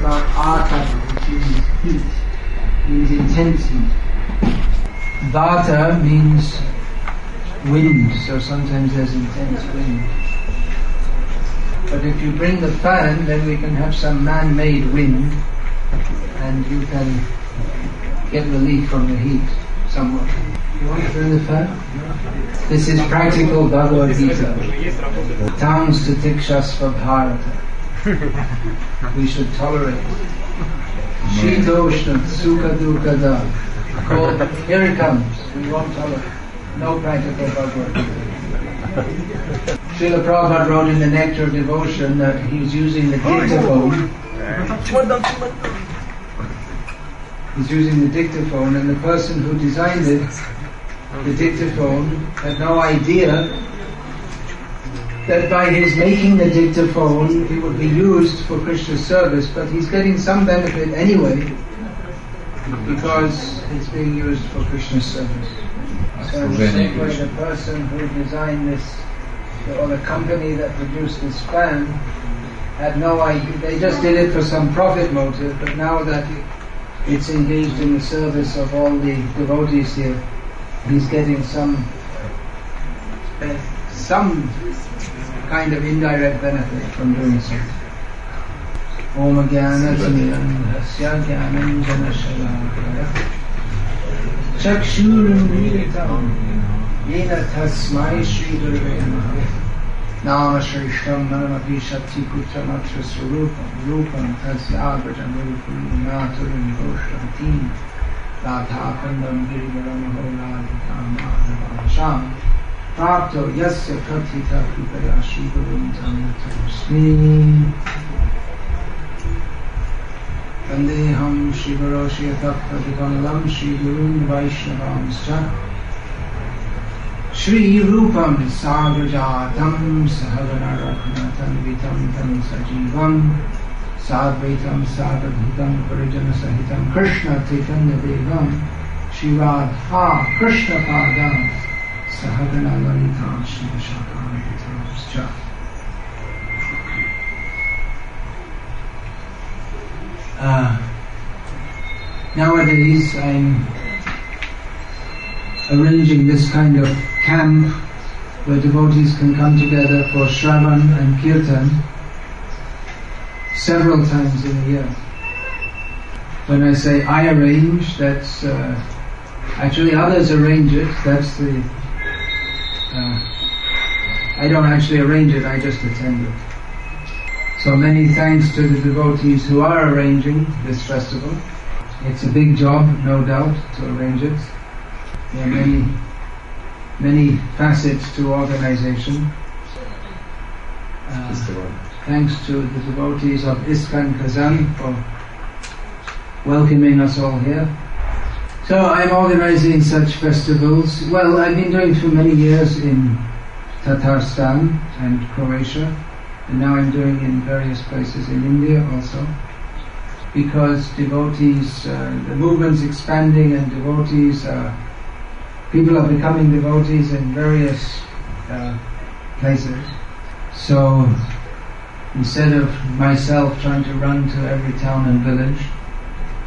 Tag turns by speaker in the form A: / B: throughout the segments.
A: about Atara, which is heat, means intense heat. Vata means wind, so sometimes there's intense wind. But if you bring the fan, then we can have some man-made wind, and you can get relief from the heat somewhat. You want to bring the fan? This is practical Bhagavad Gita. Tams Titikshasva Bharata. We should tolerate. Shitoshna Sukha Dukada. Here it comes. We won't tolerate. No practical Bhagavad. Srila Prabhupada wrote in the Nectar of Devotion that he was using the dictaphone. He's using the dictaphone, and the person who designed it, the dictaphone, had no idea that by his making the dictaphone, it would be used for Krishna service, but he's getting some benefit anyway, because it's being used for Krishna service. So the same way the person who designed this, or the company that produced this fan, had no idea, they just did it for some profit motive, but now that it's engaged in the service of all the devotees here, he's getting some, eh, some kind of indirect benefit from doing so. Om Agyanajnanasya Chakshurumritam Yena Tasmai Shri Durve Nama Shrishtam Namapi Shakti Putra Matra Sarupam Rupam Tasya Agratam Rupurim Naturim Gosham Teen. Radhakandam Girivaram Ho Radhikam प्राप्तो यस्य कथित कृपया श्रीगुरुं तमस्मि वन्देऽहं श्रीगुरो श्रीयतत्प्रतिकमलं श्रीगुरुं वैष्णवांश्च श्रीरूपं साग्रजातं सहगणरघुनतन्वितं तं सजीवं साद्वैतं साधभूतं परिजनसहितं कृष्णचैतन्यदेवं Uh, Nowadays I'm arranging this kind of camp where devotees can come together for Shravan and Kirtan several times in a year. When I say I arrange, that's uh, actually others arrange it, that's the uh, I don't actually arrange it, I just attend it. So many thanks to the devotees who are arranging this festival. It's a big job, no doubt, to arrange it. There are many, many facets to organization. Uh, thanks to the devotees of ISKCON Kazan for welcoming us all here. So I'm organizing such festivals. Well, I've been doing for many years in Tatarstan and Croatia, and now I'm doing in various places in India also. Because devotees, uh, the movement's expanding and devotees, people are becoming devotees in various uh, places. So instead of myself trying to run to every town and village,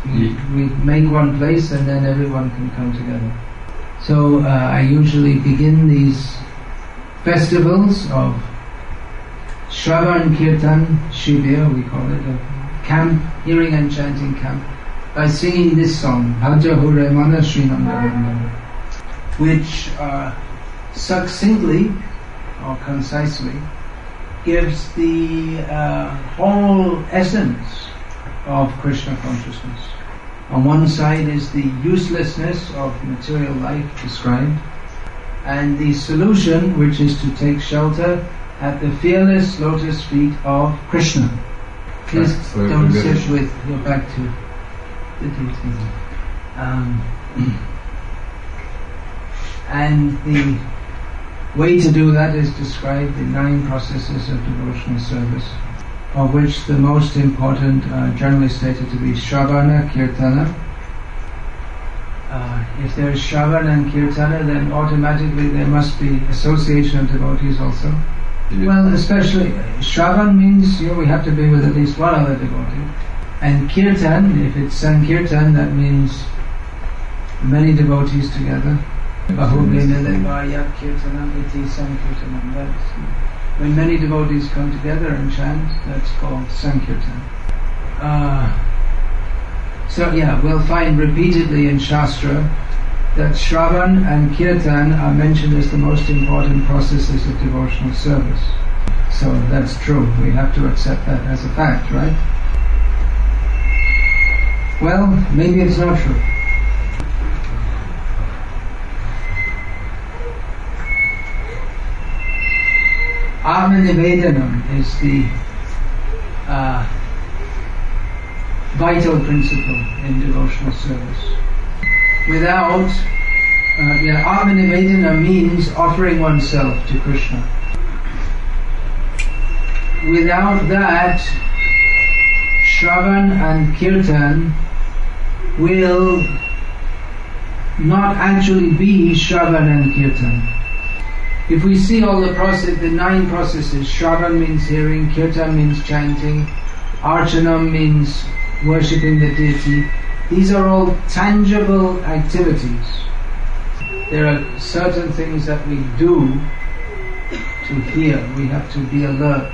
A: we, we make one place and then everyone can come together. So uh, I usually begin these festivals of Shravan Kirtan Shivir, we call it, a camp, hearing and chanting camp, by singing this song, Bhajahu Re Mana which uh, succinctly or concisely gives the uh, whole essence of Krishna consciousness. On one side is the uselessness of material life described, and the solution, which is to take shelter at the fearless lotus feet of Krishna. Please don't sit with your back to the teaching. Um, and the way to do that is described in nine processes of devotional service of which the most important are uh, generally stated to be Shravana, Kirtana. Uh, if there is Shravana and Kirtana, then automatically there must be association of devotees also. Well, especially Shravan means you know, we have to be with at least one other devotee. And kirtan, if it's sankirtan, that means many devotees together. When many devotees come together and chant, that's called sankirtan. Uh, so yeah, we'll find repeatedly in Shastra that Shravan and Kirtan are mentioned as the most important processes of devotional service. So that's true. We have to accept that as a fact, right? Well, maybe it's not true. Atmanivedanam is the uh, vital principle in devotional service. Without, uh, yeah, Atmanivedana means offering oneself to Krishna. Without that, Shravan and Kirtan will not actually be Shravan and Kirtan. If we see all the process, the nine processes, Shravan means hearing, Kirtan means chanting, Archanam means worshipping the deity. These are all tangible activities. There are certain things that we do to hear. We have to be alert.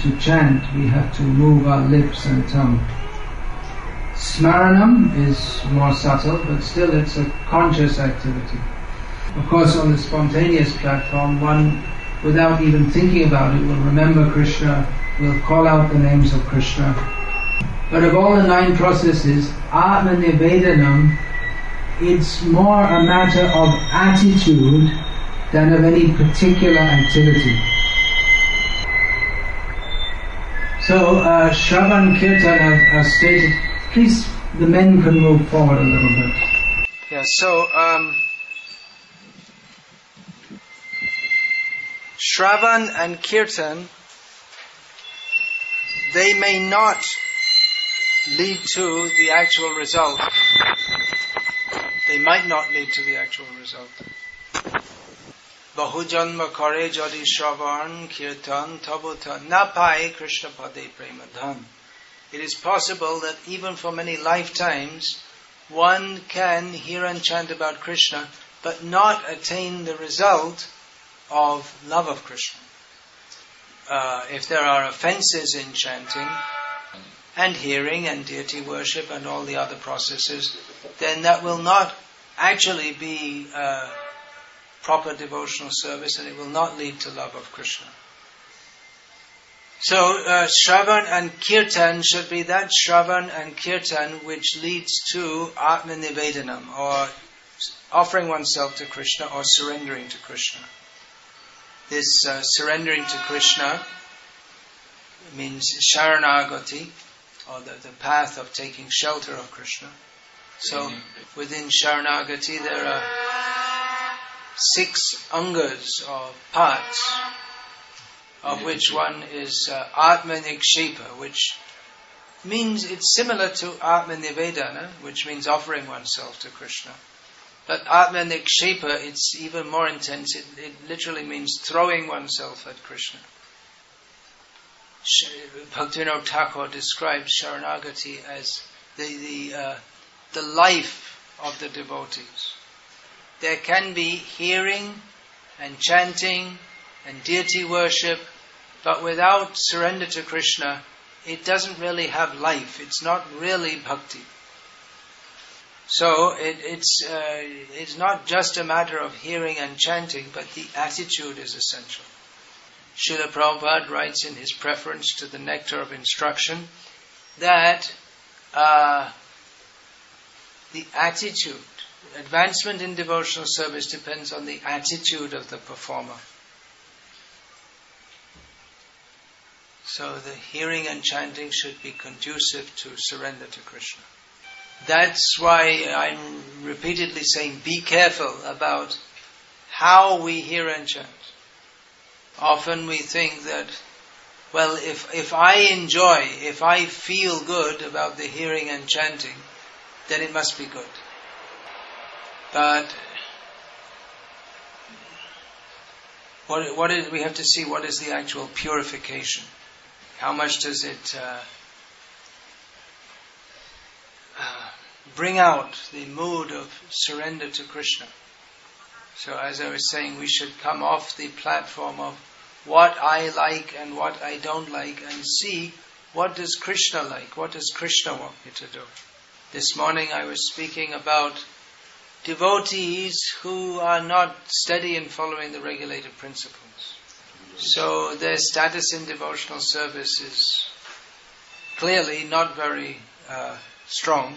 A: To chant, we have to move our lips and tongue. Smaranam is more subtle, but still it's a conscious activity. Of course, on the spontaneous platform, one, without even thinking about it, will remember Krishna, will call out the names of Krishna. But of all the nine processes, Atma Nivedanam, it's more a matter of attitude than of any particular activity. So, uh, Shravan Kirtan has, stated, please, the men can move forward a little bit. Yeah, so, um, Shravan and Kirtan, they may not lead to the actual result. They might not lead to the actual result. Bahujanma kare jadi shravan kirtan tabuta napai krishna pade premadhan. It is possible that even for many lifetimes, one can hear and chant about Krishna, but not attain the result of love of Krishna. Uh, if there are offenses in chanting and hearing and deity worship and all the other processes, then that will not actually be uh, proper devotional service and it will not lead to love of Krishna. So, uh, Shravan and Kirtan should be that Shravan and Kirtan which leads to Atma Nivedanam, or offering oneself to Krishna or surrendering to Krishna. This uh, surrendering to Krishna means Sharanagati, or the, the path of taking shelter of Krishna. So within Sharanagati there are six angas or parts, of which one is uh, Atma Nikshepa, which means it's similar to Atma Nivedana, which means offering oneself to Krishna. But Atma Nikshepa, it's even more intense. It, it literally means throwing oneself at Krishna. Bhaktivinoda Thakur describes Sharanagati as the, the, uh, the life of the devotees. There can be hearing and chanting and deity worship, but without surrender to Krishna, it doesn't really have life. It's not really bhakti. So it, it's, uh, it's not just a matter of hearing and chanting, but the attitude is essential. Srila Prabhupada writes in his preference to the Nectar of Instruction that uh, the attitude, advancement in devotional service depends on the attitude of the performer. So the hearing and chanting should be conducive to surrender to Krishna. That's why I'm repeatedly saying be careful about how we hear and chant. Often we think that, well, if, if I enjoy, if I feel good about the hearing and chanting, then it must be good. But what, what is, we have to see what is the actual purification. How much does it uh, bring out the mood of surrender to Krishna. So, as I was saying, we should come off the platform of what I like and what I don't like and see what does Krishna like, what does Krishna want me to do. This morning I was speaking about devotees who are not steady in following the regulated principles. So their status in devotional service is clearly not very uh, strong.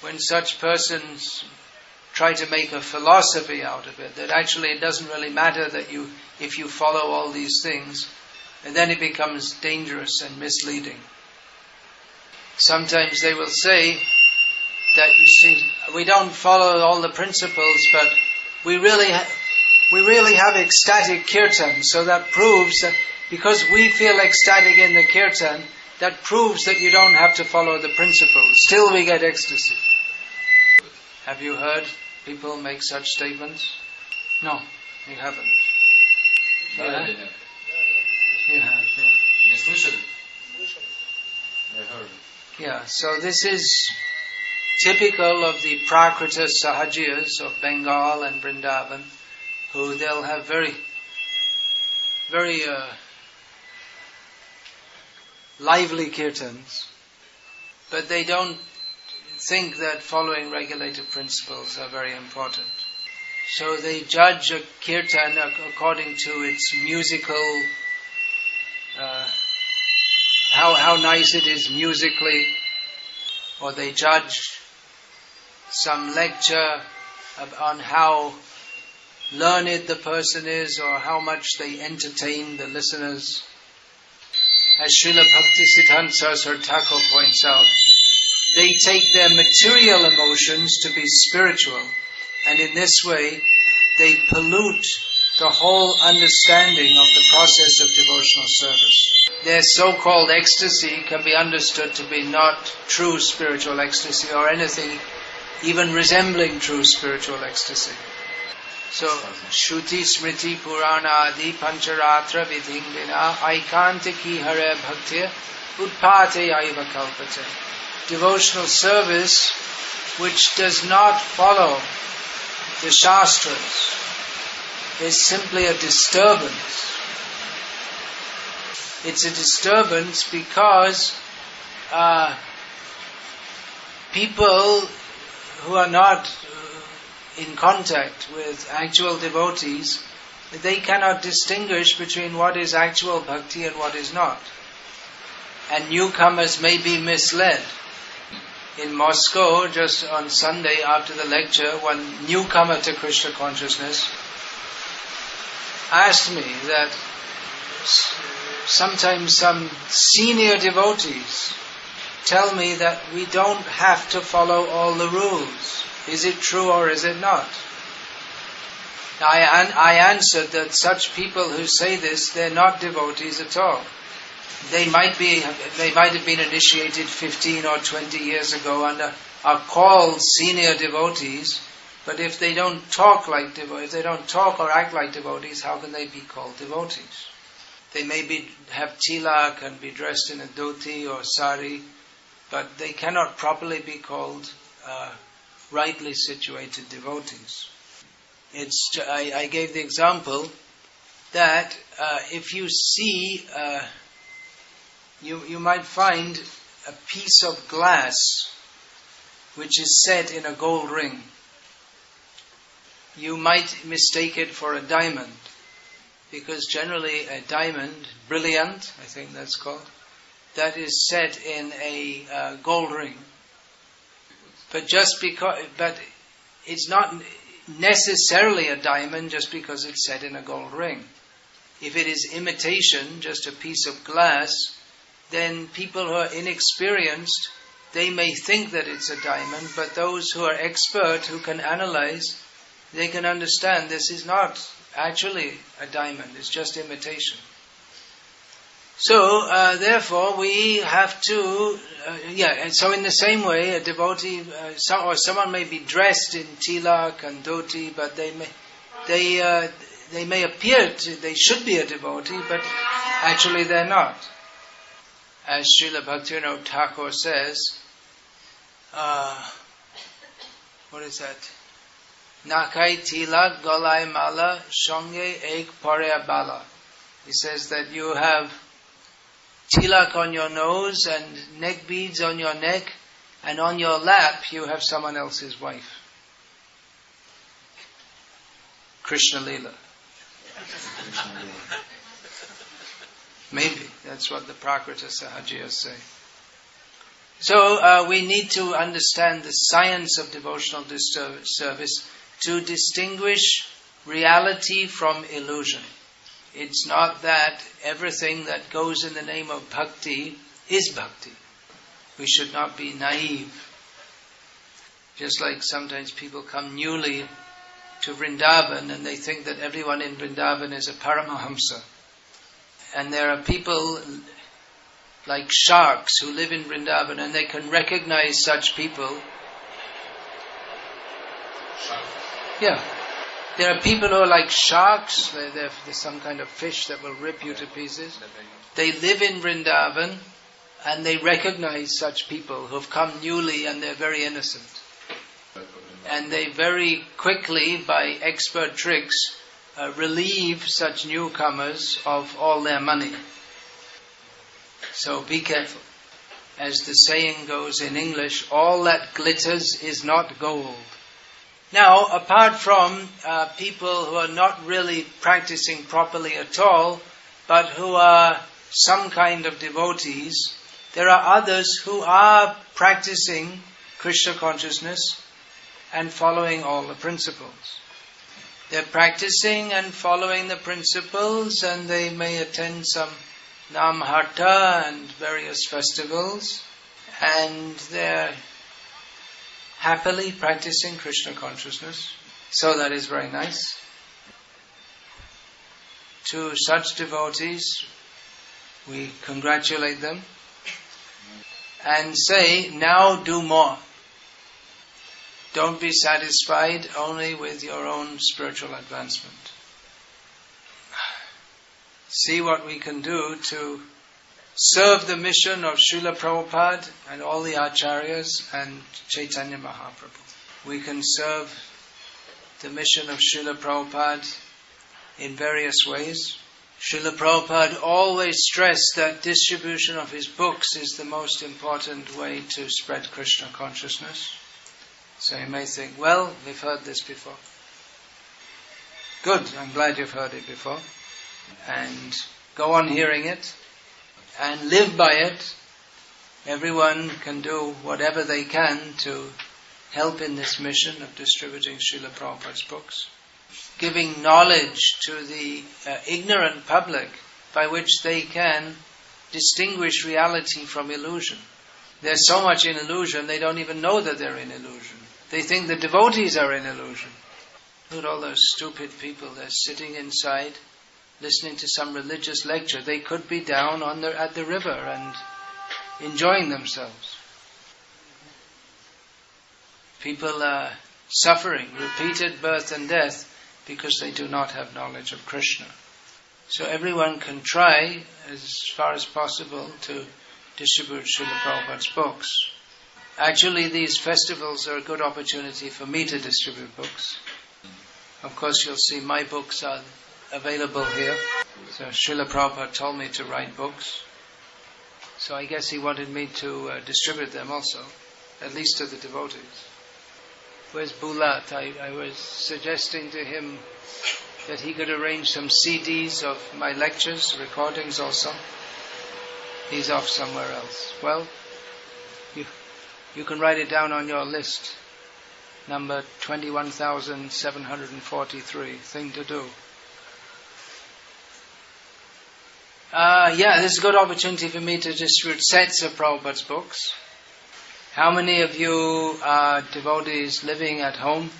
A: When such persons try to make a philosophy out of it, that actually it doesn't really matter that you, if you follow all these things, and then it becomes dangerous and misleading. Sometimes they will say that you see, we don't follow all the principles, but we really, ha- we really have ecstatic kirtan, so that proves that because we feel ecstatic in the kirtan, that proves that you don't have to follow the principles. Still, we get ecstasy. Have you heard people make such statements? No, you haven't.
B: Yeah?
A: You have, yeah.
B: Не слышали? I heard.
A: Yeah, so this is typical of the Prakrita Sahajiyas of Bengal and Vrindavan, who they'll have very, very uh, lively kirtans, but they don't think that following regulated principles are very important. So they judge a kirtan according to its musical, uh, how, how nice it is musically, or they judge some lecture on how learned the person is or how much they entertain the listeners. As Srila Bhaktisiddhanta Saraswati Thakur points out, they take their material emotions to be spiritual, and in this way they pollute the whole understanding of the process of devotional service. Their so-called ecstasy can be understood to be not true spiritual ecstasy or anything even resembling true spiritual ecstasy. So, Shruti Smriti Purana Adi Pancharatra Vidhim Vina Aikantiki Hare Bhaktir Utpate Aiva Kalpate. Devotional service which does not follow the Shastras is simply a disturbance. It's a disturbance because uh, people who are not in contact with actual devotees, they cannot distinguish between what is actual bhakti and what is not. And newcomers may be misled. In Moscow, just on Sunday after the lecture, one newcomer to Krishna consciousness asked me that sometimes some senior devotees tell me that we don't have to follow all the rules. Is it true or is it not? I, an- I answered that such people who say this, they're not devotees at all. They might be, they might have been initiated 15 or 20 years ago and are, called senior devotees, but if they don't talk like devotees, they don't talk or act like devotees, how can they be called devotees? They may be, have tilak and be dressed in a dhoti or sari, but they cannot properly be called uh, rightly situated devotees. It's, I, I gave the example that uh, if you see, uh, you, you might find a piece of glass which is set in a gold ring. You might mistake it for a diamond because generally a diamond, brilliant, I think that's called, that is set in a uh, gold ring. But just because, but it's not necessarily a diamond just because it's set in a gold ring. If it is imitation, just a piece of glass, then people who are inexperienced, they may think that it's a diamond, but those who are expert, who can analyze, they can understand this is not actually a diamond, it's just imitation. So, uh, therefore, we have to, uh, yeah, and so in the same way, a devotee, uh, or someone may be dressed in tilak and dhoti, but they may, they, uh, they may appear to, they should be a devotee, but actually they're not. As Srila Bhaktivinoda Thakur says, uh, what is that? Nakai tilak golai mala shonge ek pare bala. He says that you have tilak on your nose and neck beads on your neck, and on your lap you have someone else's wife. Krishna Lila. Maybe that's what the Prakrita Sahajiyas say. So uh, we need to understand the science of devotional service to distinguish reality from illusion. It's not that everything that goes in the name of bhakti is bhakti. We should not be naive. Just like sometimes people come newly to Vrindavan and they think that everyone in Vrindavan is a Paramahamsa. And there are people like sharks who live in Vrindavan and they can recognize such people. Yeah. There are people who are like sharks, they're, they're, they're some kind of fish that will rip you to pieces. They live in Vrindavan and they recognize such people who have come newly and they're very innocent. And they very quickly, by expert tricks, uh, relieve such newcomers of all their money. So be careful. As the saying goes in English, all that glitters is not gold. Now, apart from uh, people who are not really practicing properly at all, but who are some kind of devotees, there are others who are practicing Krishna consciousness and following all the principles. They're practicing and following the principles, and they may attend some Namhatta and various festivals, and they're happily practicing Krishna consciousness. So that is very nice. To such devotees, we congratulate them and say, now do more. Don't be satisfied only with your own spiritual advancement. See what we can do to serve the mission of Srila Prabhupada and all the acharyas and Chaitanya Mahaprabhu. We can serve the mission of Srila Prabhupada in various ways. Srila Prabhupada always stressed that distribution of his books is the most important way to spread Krishna consciousness. So you may think, well, we've heard this before. Good, I'm glad you've heard it before. And go on hearing it and live by it. Everyone can do whatever they can to help in this mission of distributing Srila Prabhupada's books. Giving knowledge to the uh, ignorant public by which they can distinguish reality from illusion. There's so much in illusion, they don't even know that they're in illusion. They think the devotees are in illusion. Look at all those stupid people. They're sitting inside, listening to some religious lecture. They could be down on the, at the river and enjoying themselves. People are suffering repeated birth and death because they do not have knowledge of Krishna. So everyone can try, as far as possible, to distribute Srila Prabhupada's books. Actually, these festivals are a good opportunity for me to distribute books. Of course, you'll see my books are available here. So Srila Prabhupada told me to write books. So I guess he wanted me to uh, distribute them also, at least to the devotees. Where's Bulat? I, I was suggesting to him that he could arrange some CDs of my lectures, recordings also. He's off somewhere else. Well, you, you can write it down on your list. Number 21,743. Thing to do. Uh, yeah, this is a good opportunity for me to distribute sets of Prabhupada's books. How many of you are devotees living at home?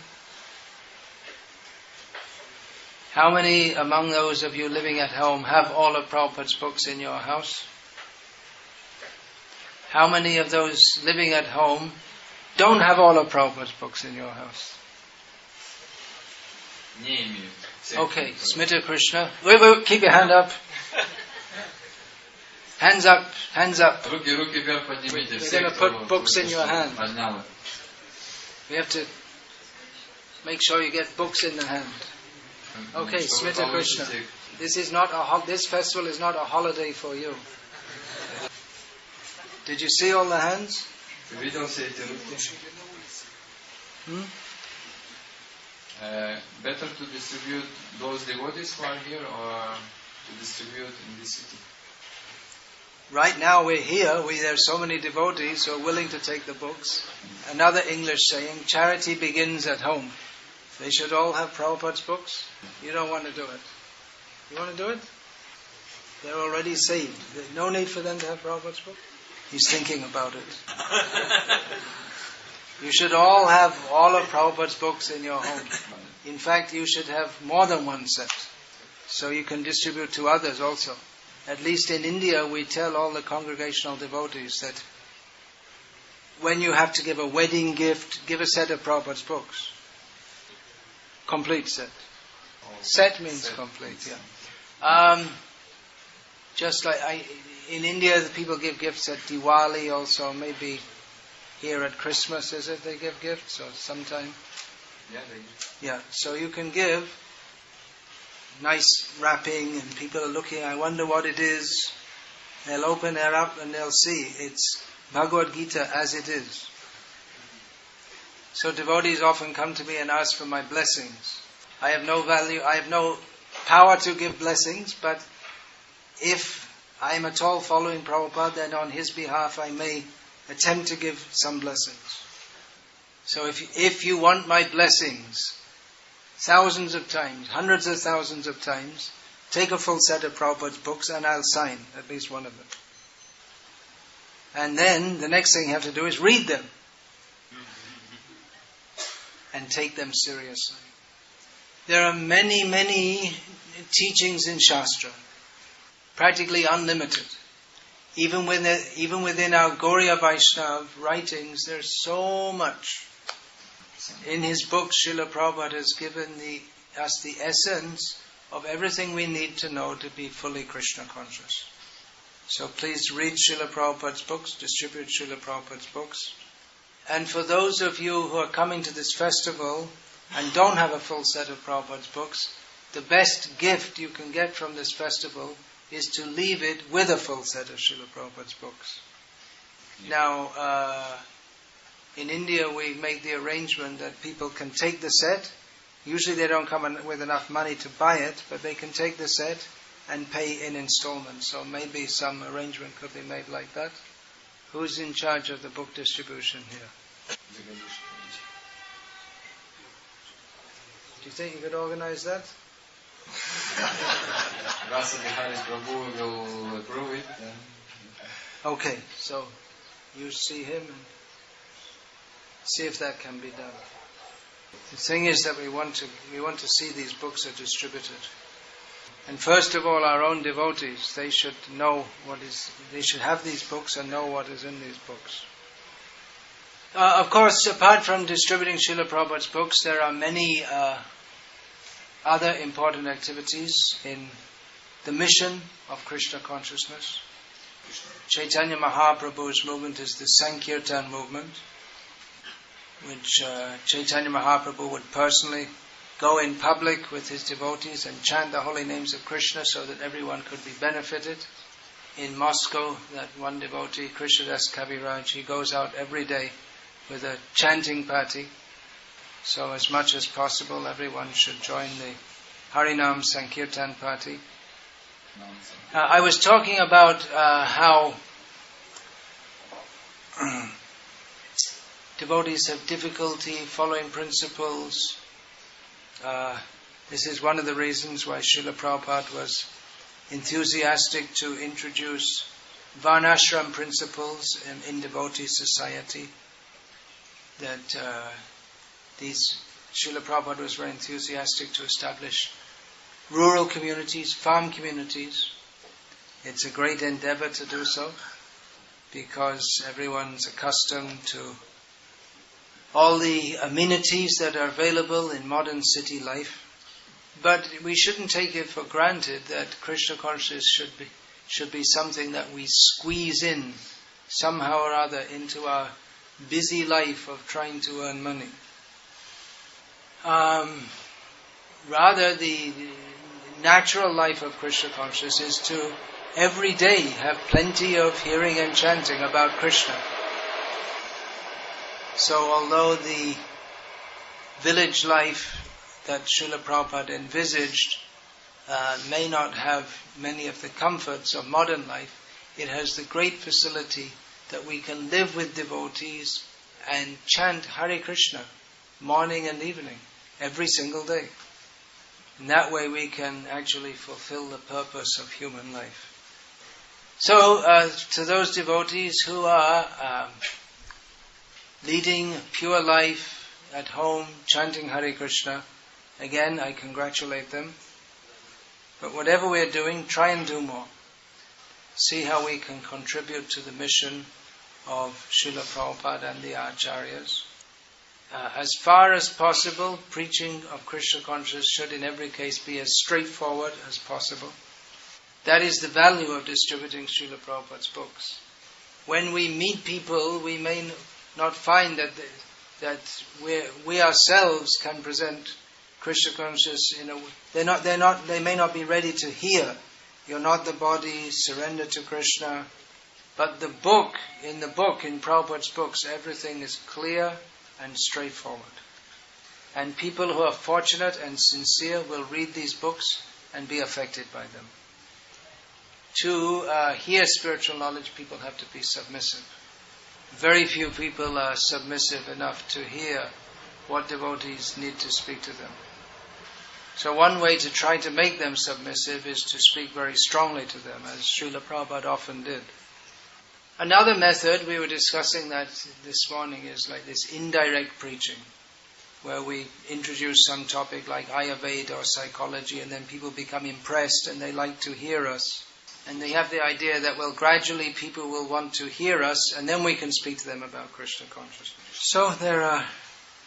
A: How many among those of you living at home have all of Prabhupada's books in your house? How many of those living at home don't have all of Prabhupada's books in your house? Okay, Smita Krishna. Wait, wait, keep your hand up. Hands up, hands up. We're going
B: to
A: put books in your hand. We have to make sure you get books in the hand. Okay, Smita Krishna. This is not a ho- this festival is not a holiday for you. Did you see all the hands?
B: Ты видел все эти руки?
A: Hmm?
B: Uh, better to distribute those devotees who are here or to distribute in the city?
A: Right now we're here. We there are so many devotees who are willing to take the books. Another English saying: "Charity begins at home." They should all have Prabhupada's books. You don't want to do it. You want to do it? They're already saved. There's no need for them to have Prabhupada's book. He's thinking about it. You should all have all of Prabhupada's books in your home. In fact, you should have more than one set. So you can distribute to others also. At least in India, we tell all the congregational devotees that when you have to give a wedding gift, give a set of Prabhupada's books. Complete set. Set means complete, yeah. Um, just like I, in India, the people give gifts at Diwali also, maybe here at Christmas, is it they give gifts, or sometime?
B: Yeah, they
A: Yeah, so you can give nice wrapping, and people are looking, I wonder what it is. They'll open it up and they'll see it's Bhagavad Gita as it is. So devotees often come to me and ask for my blessings. I have no value, I have no power to give blessings, but if I am at all following Prabhupada, then on his behalf I may attempt to give some blessings. So if, if you want my blessings, thousands of times, hundreds of thousands of times, take a full set of Prabhupada's books and I'll sign at least one of them. And then the next thing you have to do is read them and take them seriously. There are many, many teachings in Shastra, practically unlimited. Even within, even within our Gaudiya Vaishnav writings, there's so much. In his book, Srila Prabhupada has given the, us the essence of everything we need to know to be fully Krishna conscious. So please read Srila Prabhupada's books, distribute Srila Prabhupada's books. And for those of you who are coming to this festival and don't have a full set of Prabhupada's books, the best gift you can get from this festival is to leave it with a full set of Srila Prabhupada's books. Now, uh, in India, we make the arrangement that people can take the set. Usually, they don't come in with enough money to buy it, but they can take the set and pay in installments. So maybe some arrangement could be made like that. Who's in charge of the book distribution here? Do you think you could organize that?
B: Rasa Bihari Prabhu will approve it.
A: Okay, so you see him and see if that can be done. The thing is that we want to we want to see these books are distributed. And first of all, our own devotees, they should know what is, they should have these books and know what is in these books. Uh, of course, apart from distributing Srila Prabhupada's books, there are many uh, other important activities in the mission of Krishna consciousness. Chaitanya Mahaprabhu's movement is the Sankirtan movement, which uh, Chaitanya Mahaprabhu would personally go in public with his devotees and chant the holy names of Krishna so that everyone could be benefited. In Moscow, that one devotee, Krishnadas Kaviraj, he goes out every day with a chanting party. So as much as possible, everyone should join the Harinam Sankirtan party. Uh, I was talking about uh, how devotees have difficulty following principles. Uh, this is one of the reasons why Srila Prabhupada was enthusiastic to introduce Varnashram principles in, in devotee society. That uh, these Srila Prabhupada was very enthusiastic to establish rural communities, farm communities. It's a great endeavor to do so because everyone's accustomed to all the amenities that are available in modern city life. But we shouldn't take it for granted that Krishna consciousness should be should be something that we squeeze in somehow or other into our busy life of trying to earn money. Um, rather, the natural life of Krishna consciousness is to every day have plenty of hearing and chanting about Krishna. So, although the village life that Srila Prabhupada envisaged uh, may not have many of the comforts of modern life, it has the great facility that we can live with devotees and chant Hare Krishna morning and evening, every single day. In that way, we can actually fulfill the purpose of human life. So, uh, to those devotees who are um, leading pure life at home, chanting Hare Krishna, again, I congratulate them. But whatever we're doing, try and do more. See how we can contribute to the mission of Srila Prabhupada and the Acharyas. Uh, as far as possible, preaching of Krishna consciousness should in every case be as straightforward as possible. That is the value of distributing Srila Prabhupada's books. When we meet people, we may not find that, that we we ourselves can present Krishna consciousness in a they're not they're not they may not be ready to hear. You're not the body, surrender to Krishna. But the book, in the book, in Prabhupada's books, everything is clear and straightforward. And people who are fortunate and sincere will read these books and be affected by them. To uh, hear spiritual knowledge, people have to be submissive. Very few people are submissive enough to hear what devotees need to speak to them. So one way to try to make them submissive is to speak very strongly to them, as Srila Prabhupada often did. Another method we were discussing that this morning is like this indirect preaching, where we introduce some topic like Ayurveda or psychology, and then people become impressed and they like to hear us. And they have the idea that, well, gradually people will want to hear us, and then we can speak to them about Krishna consciousness. So there are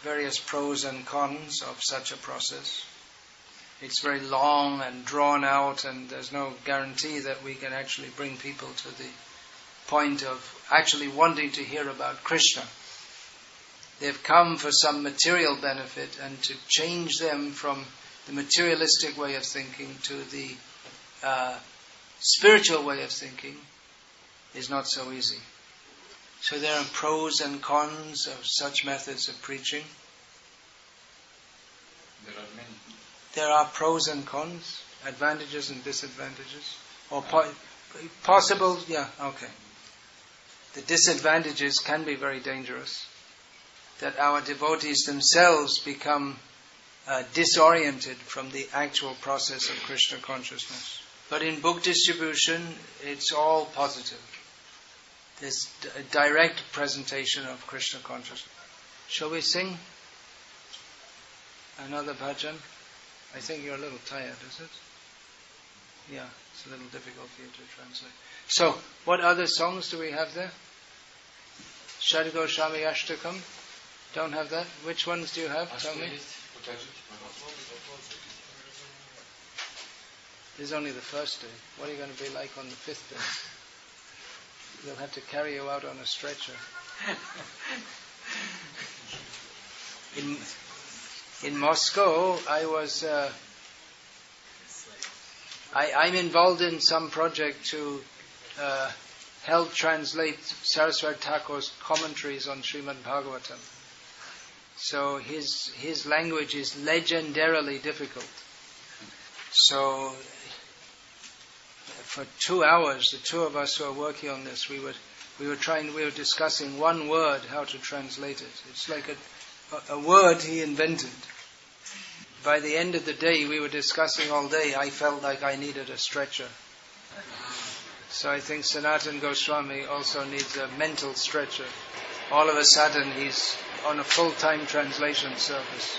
A: various pros and cons of such a process it's very long and drawn out, and there's no guarantee that we can actually bring people to the point of actually wanting to hear about Krishna. They've come for some material benefit, and to change them from the materialistic way of thinking to the uh, spiritual way of thinking is not so easy. So there are pros and cons of such methods of preaching.
B: There are many
A: there are pros and cons, advantages and disadvantages, or po- possible, yeah, okay. The disadvantages can be very dangerous. That our devotees themselves become uh, disoriented from the actual process of Krishna consciousness. But in book distribution, it's all positive. There's a direct presentation of Krishna consciousness. Shall we sing another bhajan? I think you're a little tired, is it? Yeah, it's a little difficult for you to translate. So, what other songs do we have there? Shad Goswami Ashtakam? Don't have that? Which ones do you have? Tell me. This is only the first day. What are you going to be like on the fifth day? They'll have to carry you out on a stretcher. In, in Moscow, I was. Uh, I, am involved in some project to uh, help translate Saraswati Thakur's commentaries on Srimad Bhagavatam. So his his language is legendarily difficult. So for two hours, the two of us who are working on this, we were we were trying we were discussing one word how to translate it. It's like a a, a word he invented by the end of the day, we were discussing all day, I felt like I needed a stretcher. So I think Sanatan Goswami also needs a mental stretcher. All of a sudden, he's on a full time translation service.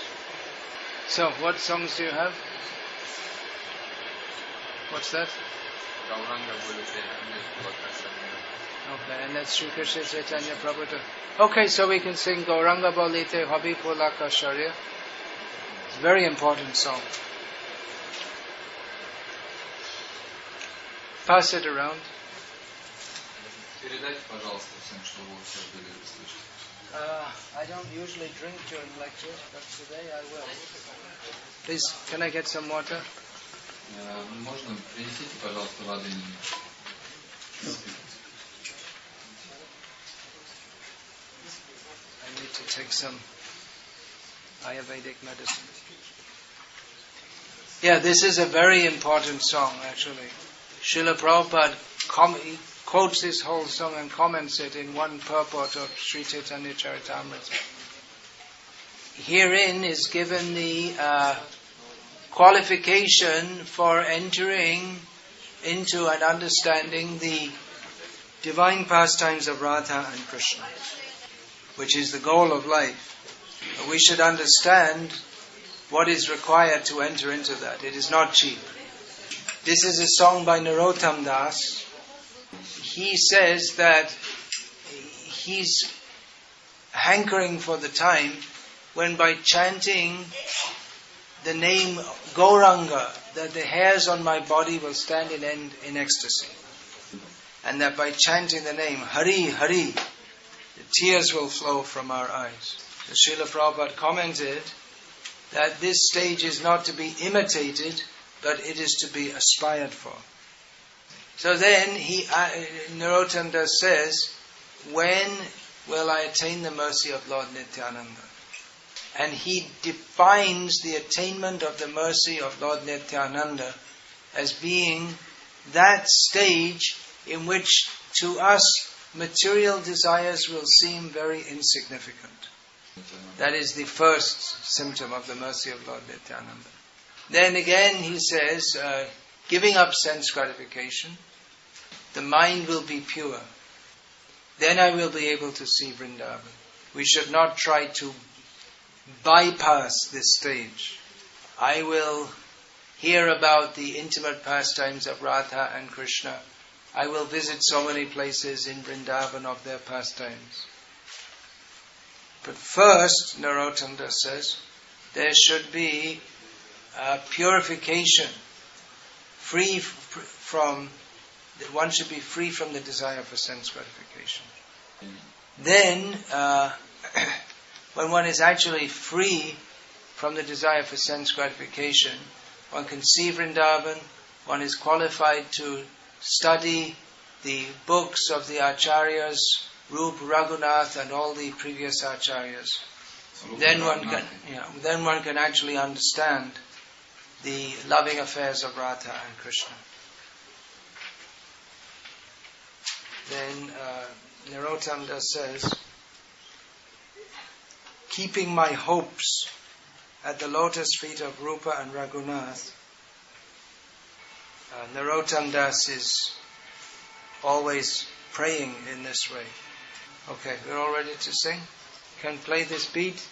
A: So, what songs do you have? What's that? Okay, and that's Sri Krishna Chaitanya Prabhu. Okay, so we can sing Gauranga Balite Habi Pulaka Sharira. Very important song. Pass it around.
B: Передайте, пожалуйста, всем, что вы сейчас были слышать.
A: Uh, I don't usually drink during lectures, but today I will. Please, can I get some water?
B: Э, Можно принесите, пожалуйста, воды мне.
A: I need to take some Ayurvedic medicine. Yeah, this is a very important song, actually. Srila Prabhupada com- quotes this whole song and comments it in one purport of Sri Chaitanya Charitamrita. Herein is given the uh, qualification for entering into and understanding the divine pastimes of Radha and Krishna, which is the goal of life. We should understand what is required to enter into that. It is not cheap. This is a song by Narottam Das. He says that he's hankering for the time when by chanting the name Gauranga, that the hairs on my body will stand in end in ecstasy. And that by chanting the name Hari, Hari, the tears will flow from our eyes. Srila Prabhupada commented that this stage is not to be imitated, but it is to be aspired for. So then he, uh, says, when will I attain the mercy of Lord Nityananda? And he defines the attainment of the mercy of Lord Nityananda as being that stage in which to us material desires will seem very insignificant. That is the first symptom of the mercy of Lord Nityananda. Then again, he says, uh, giving up sense gratification, the mind will be pure. Then I will be able to see Vrindavan. We should not try to bypass this stage. I will hear about the intimate pastimes of Radha and Krishna. I will visit so many places in Vrindavan of their pastimes. But first, Narottam says, there should be purification, free from, one should be free from the desire for sense gratification. Then, uh, when one is actually free from the desire for sense gratification, one can see Vrindavan, one is qualified to study the books of the acharyas, Rup, Raghunath, and all the previous acharyas. Then one can, yeah, then one can actually understand the loving affairs of Radha and Krishna. Then uh, Narottam Das says, keeping my hopes at the lotus feet of Rupa and Raghunath, uh, Narottam Das is always praying in this way. Okay, we're all ready to sing? Can play this beat?